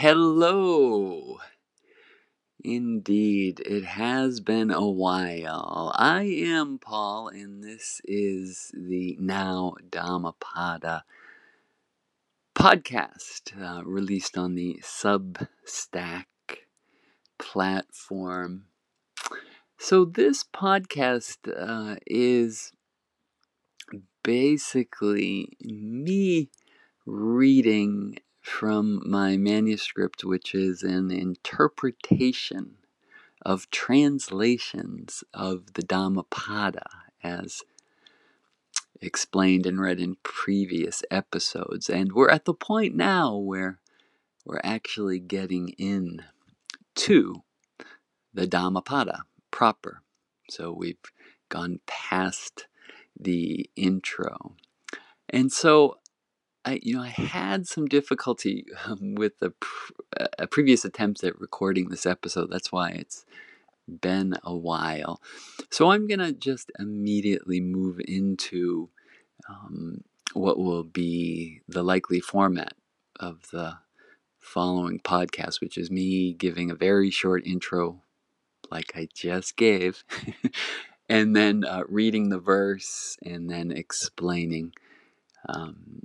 Hello. Indeed, it has been a while. I am Paul, and this is the Now Dhammapada podcast uh, released on the Substack platform. So, this podcast uh, is basically me reading from my manuscript, which is an interpretation of translations of the Dhammapada as explained and read in previous episodes. And we're at the point now where we're actually getting in to the Dhammapada proper. So we've gone past the intro. And so I, you know, I had some difficulty um, with the pr- a previous attempt at recording this episode. That's why it's been a while. So I'm gonna just immediately move into um, what will be the likely format of the following podcast, which is me giving a very short intro, like I just gave, and then uh, reading the verse and then explaining. Um,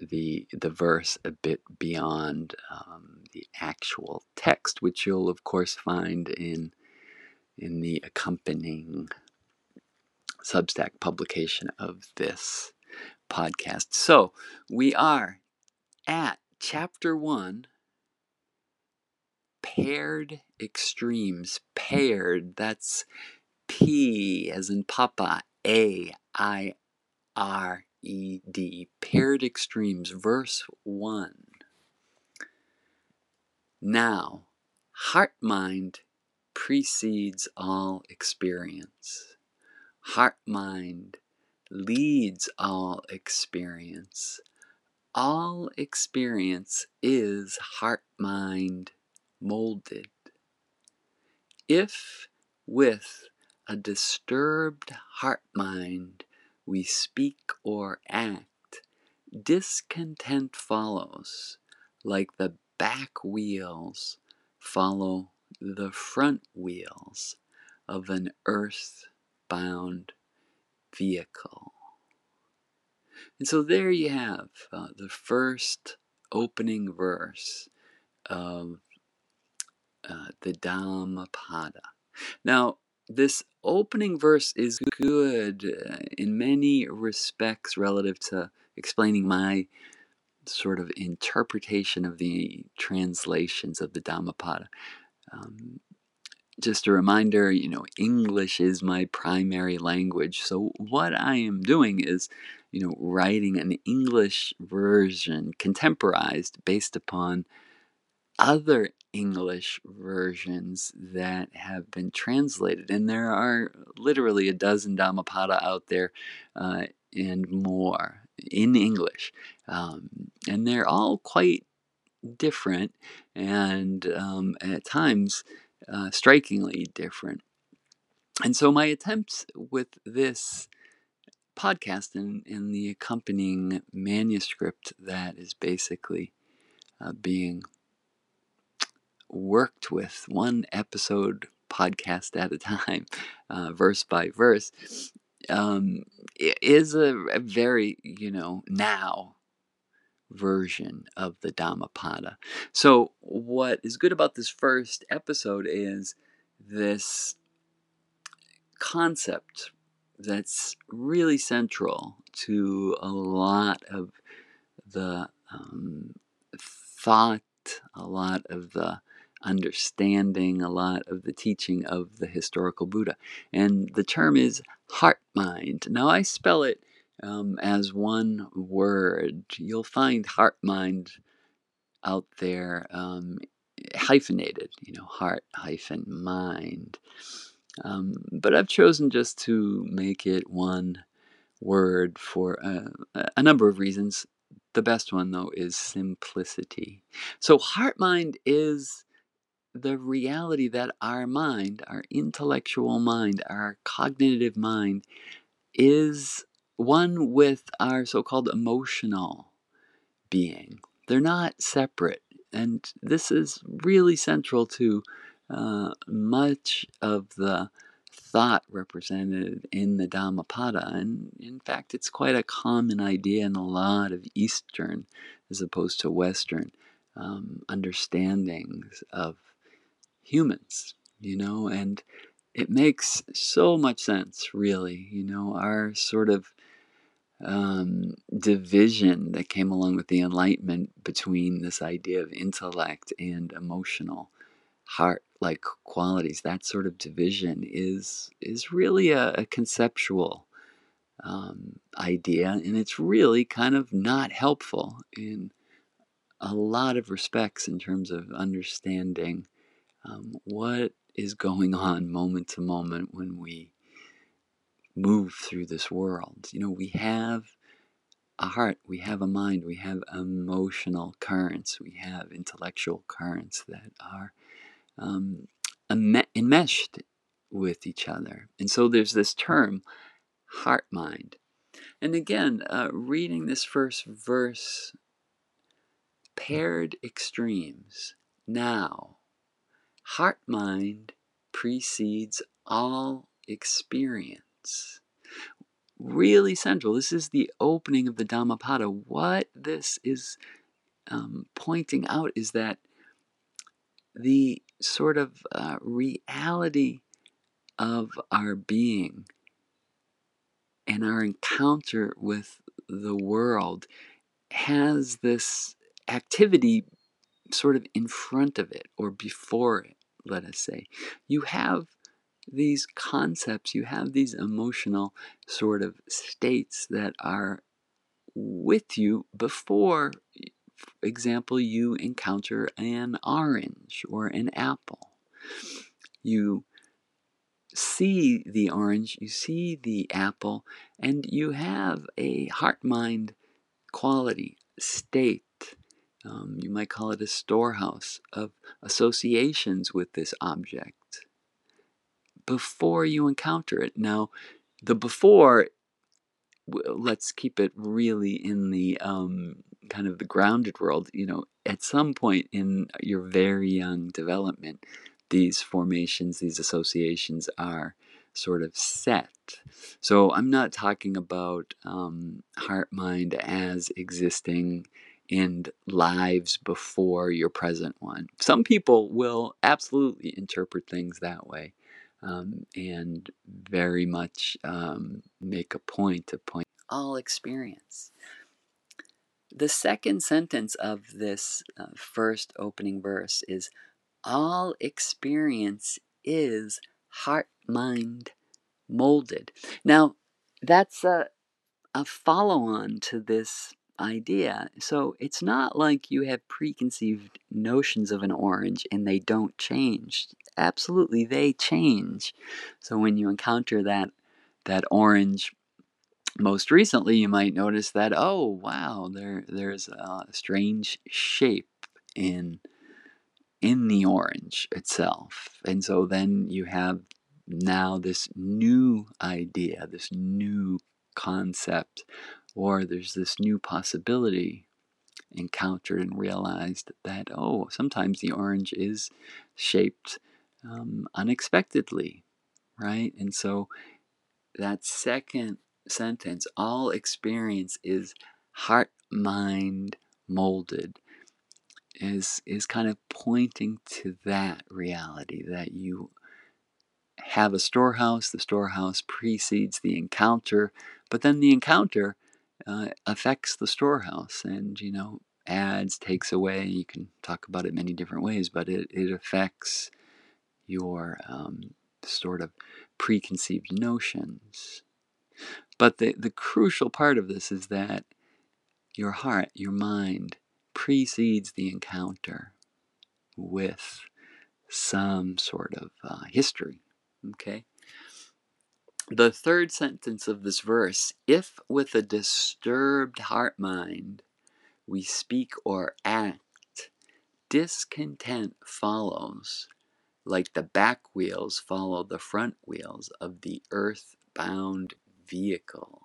the the verse a bit beyond um, the actual text, which you'll of course find in in the accompanying Substack publication of this podcast. So we are at chapter one. Paired extremes. Paired. That's P as in Papa. A I R E.D. Hmm. Paired Extremes, verse 1. Now, heart mind precedes all experience. Heart mind leads all experience. All experience is heart mind molded. If with a disturbed heart mind we speak or act, discontent follows, like the back wheels follow the front wheels of an earth bound vehicle. And so there you have uh, the first opening verse of uh, the Dhammapada. Now, this opening verse is good uh, in many respects relative to explaining my sort of interpretation of the translations of the Dhammapada. Um, just a reminder, you know, English is my primary language. So what I am doing is, you know, writing an English version, contemporized based upon other English versions that have been translated, and there are literally a dozen Dhammapada out there uh, and more in English, um, and they're all quite different and um, at times uh, strikingly different. And so, my attempts with this podcast and, and the accompanying manuscript that is basically uh, being worked with one episode podcast at a time, uh, verse by verse, um, is a, a very, you know, now version of the Dhammapada. So, what is good about this first episode is this concept that's really central to a lot of the um, thought, a lot of the understanding a lot of the teaching of the historical Buddha. And the term is heart mind. Now, I spell it um, as one word. You'll find heart mind out there um, hyphenated, you know, heart hyphen mind. Um, but I've chosen just to make it one word for uh, a number of reasons. The best one, though, is simplicity. So, heart mind is the reality that our mind, our intellectual mind, our cognitive mind, is one with our so called emotional being. They're not separate. and this is really central to uh, much of the thought represented in the Dhammapada. And in fact, it's quite a common idea in a lot of Eastern as opposed to Western um, understandings of humans, you know, and it makes so much sense, really. You know, our sort of um, division that came along with the Enlightenment between this idea of intellect and emotional heart like qualities that sort of division is is really a, a conceptual um, idea and it's really kind of not helpful in a lot of respects in terms of understanding um, what is going on moment to moment when we move through this world. You know, we have a heart, we have a mind, we have emotional currents, we have intellectual currents that are um, enmeshed with each other. And so there's this term, heart mind. And again, uh, reading this first verse, paired extremes. Now, heart mind precedes all experience. Really central. This is the opening of the Dhammapada. What this is um, pointing out is that the sort of uh, reality of our being and our encounter with the world has this activity sort of in front of it or before it, let us say. You have these concepts, you have these emotional sort of states that are with you before for example, you encounter an orange or an apple. You see the orange, you see the apple, and you have a heart mind quality, state. Um, you might call it a storehouse of associations with this object before you encounter it. Now, the before, let's keep it really in the um, kind of the grounded world, you know, at some point in your very young development, these formations, these associations are sort of set. So I'm not talking about um, heart mind as existing in lives before your present one. Some people will absolutely interpret things that way um, and very much um, make a point to point all experience. The second sentence of this uh, first opening verse is All experience is heart mind molded. Now, that's a, a follow on to this idea. So it's not like you have preconceived notions of an orange and they don't change. Absolutely, they change. So when you encounter that that orange most recently you might notice that oh wow there there's a strange shape in in the orange itself and so then you have now this new idea this new concept or there's this new possibility encountered and realized that oh sometimes the orange is shaped um, unexpectedly right? And so that second sentence, all experience is heart mind molded, is, is kind of pointing to that reality that you have a storehouse, the storehouse precedes the encounter, but then the encounter uh, affects the storehouse and, you know, adds, takes away. You can talk about it many different ways, but it, it affects your um, sort of preconceived notions. But the, the crucial part of this is that your heart, your mind, precedes the encounter with some sort of uh, history. Okay? The third sentence of this verse if with a disturbed heart mind we speak or act, discontent follows, like the back wheels follow the front wheels of the earth bound vehicle.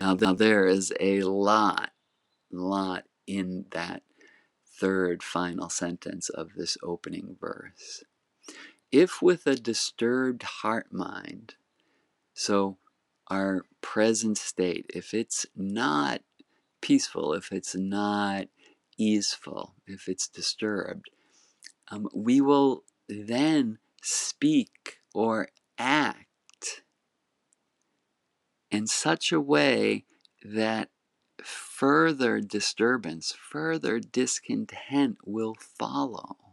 Now, now there is a lot, lot in that third final sentence of this opening verse. If with a disturbed heart mind, so our present state, if it's not peaceful, if it's not easeful, if it's disturbed, um, we will then speak or act in such a way that further disturbance, further discontent will follow.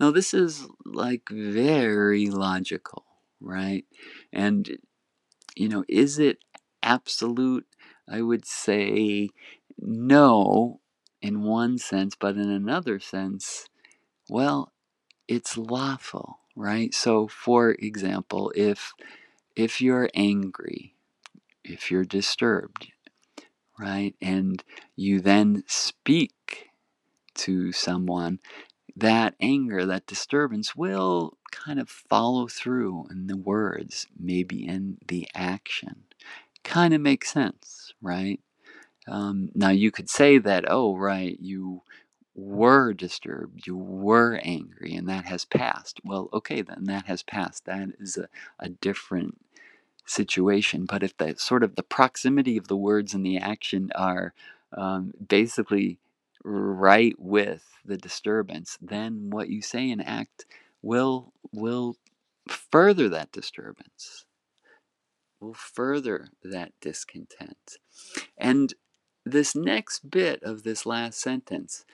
Now, this is like very logical, right? And, you know, is it absolute? I would say no in one sense, but in another sense, well, it's lawful, right? So, for example, if if you're angry, if you're disturbed, right, and you then speak to someone, that anger, that disturbance will kind of follow through in the words, maybe in the action. Kind of makes sense, right? Um, now you could say that, oh, right, you were disturbed, you were angry, and that has passed. Well, okay, then that has passed. That is a, a different situation. But if the sort of the proximity of the words and the action are um, basically right with the disturbance, then what you say and act will will further that disturbance, will further that discontent. And this next bit of this last sentence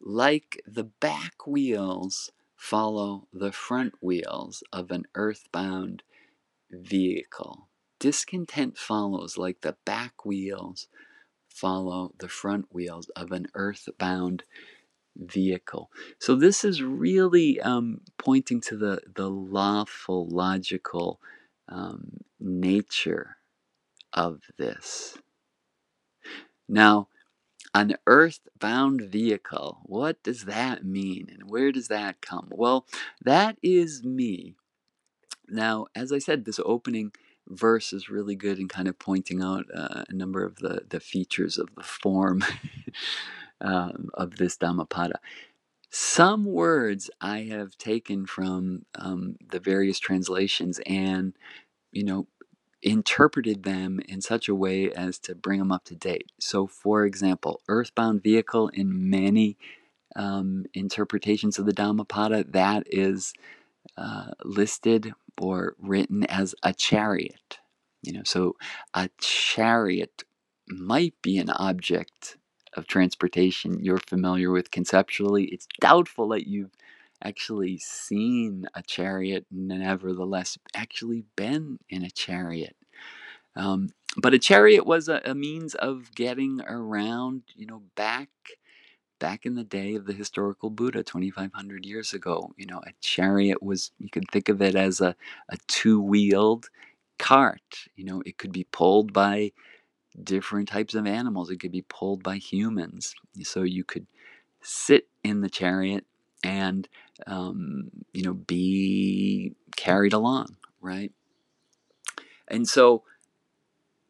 like the back wheels follow the front wheels of an earthbound vehicle. Discontent follows like the back wheels follow the front wheels of an earthbound vehicle. So this is really um, pointing to the the lawful, logical um, nature of this. Now, an earthbound vehicle. What does that mean and where does that come? Well, that is me. Now, as I said, this opening verse is really good in kind of pointing out uh, a number of the, the features of the form um, of this Dhammapada. Some words I have taken from um, the various translations and, you know, interpreted them in such a way as to bring them up to date. So, for example, earthbound vehicle in many um, interpretations of the Dhammapada, that is uh, listed or written as a chariot. You know, so a chariot might be an object of transportation you're familiar with conceptually. It's doubtful that you've actually seen a chariot, nevertheless, actually been in a chariot. Um, but a chariot was a, a, means of getting around, you know, back back in the day of the historical Buddha, 2,500 years ago. You know, a chariot was you could think of it as a, a two-wheeled cart. You know, it could be pulled by different types of animals. It could be pulled by humans. So you could sit in the chariot and um, you know be carried along right and so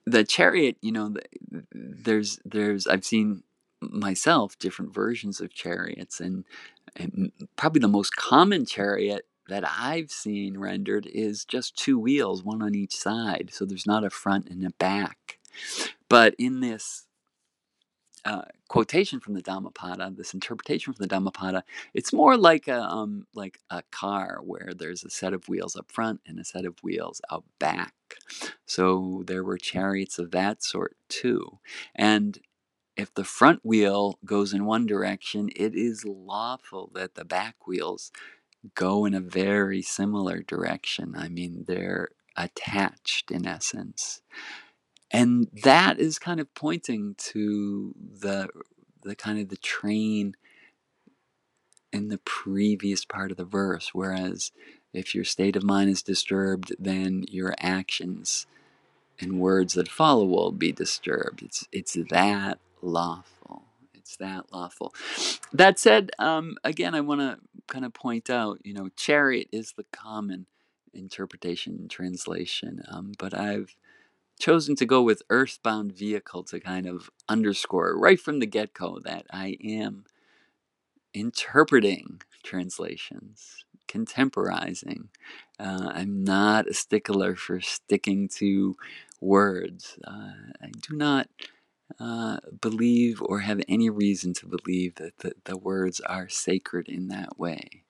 the chariot you know there's there's i've seen myself different versions of chariots and, and probably the most common chariot that I've seen rendered is just two wheels, one on each side. So there's not a front and a back. But in this uh, quotation from the Dhammapada, this interpretation from the Dhammapada, it's more like a um, like a car where there's a set of wheels up front and a set of wheels out back. So there were chariots of that sort too. And if the front wheel goes in one direction, it is lawful that the back wheels go in a very similar direction. I mean, they're attached in essence and that is kind of pointing to the the kind of the train in the previous part of the verse whereas if your state of mind is disturbed then your actions and words that follow will be disturbed it's it's that lawful it's that lawful that said um, again i want to kind of point out you know chariot is the common interpretation and translation um, but i've chosen to go with earthbound vehicle to kind of underscore right from the get-go that I am interpreting translations, contemporizing. Uh, I'm not a stickler for sticking to words. Uh, I do not uh, believe or have any reason to believe that the, the words are sacred in that way.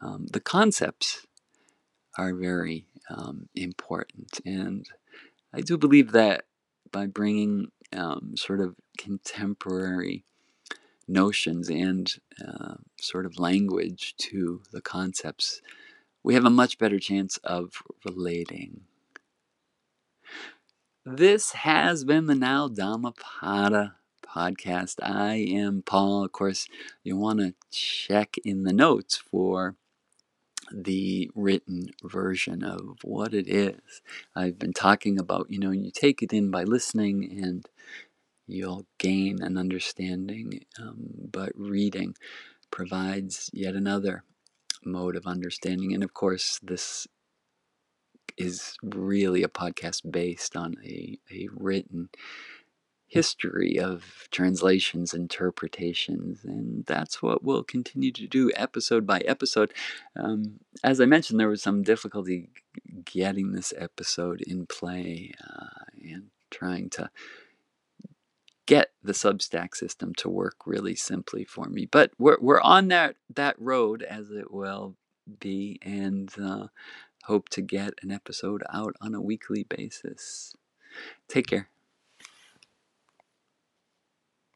Um, the concepts are very um, important, and I do believe that by bringing um, sort of contemporary notions and uh, sort of language to the concepts, we have a much better chance of relating. This has been the Now Dhammapada podcast. I am Paul. Of course, you want to check in the notes for the written version of what it is. I've been talking about, you know, you take it in by listening and you'll gain an understanding, um, but reading provides yet another mode of understanding. And of course, this is really a podcast based on a, a written history of translations, interpretations, and that's what we'll continue to do episode by episode. Um, as I mentioned, there was some difficulty getting this episode in play uh, and trying to get the Substack system to work really simply for me. But we're, we're on that, that road as it will be, and uh, hope to get an episode out on a weekly basis. Take care.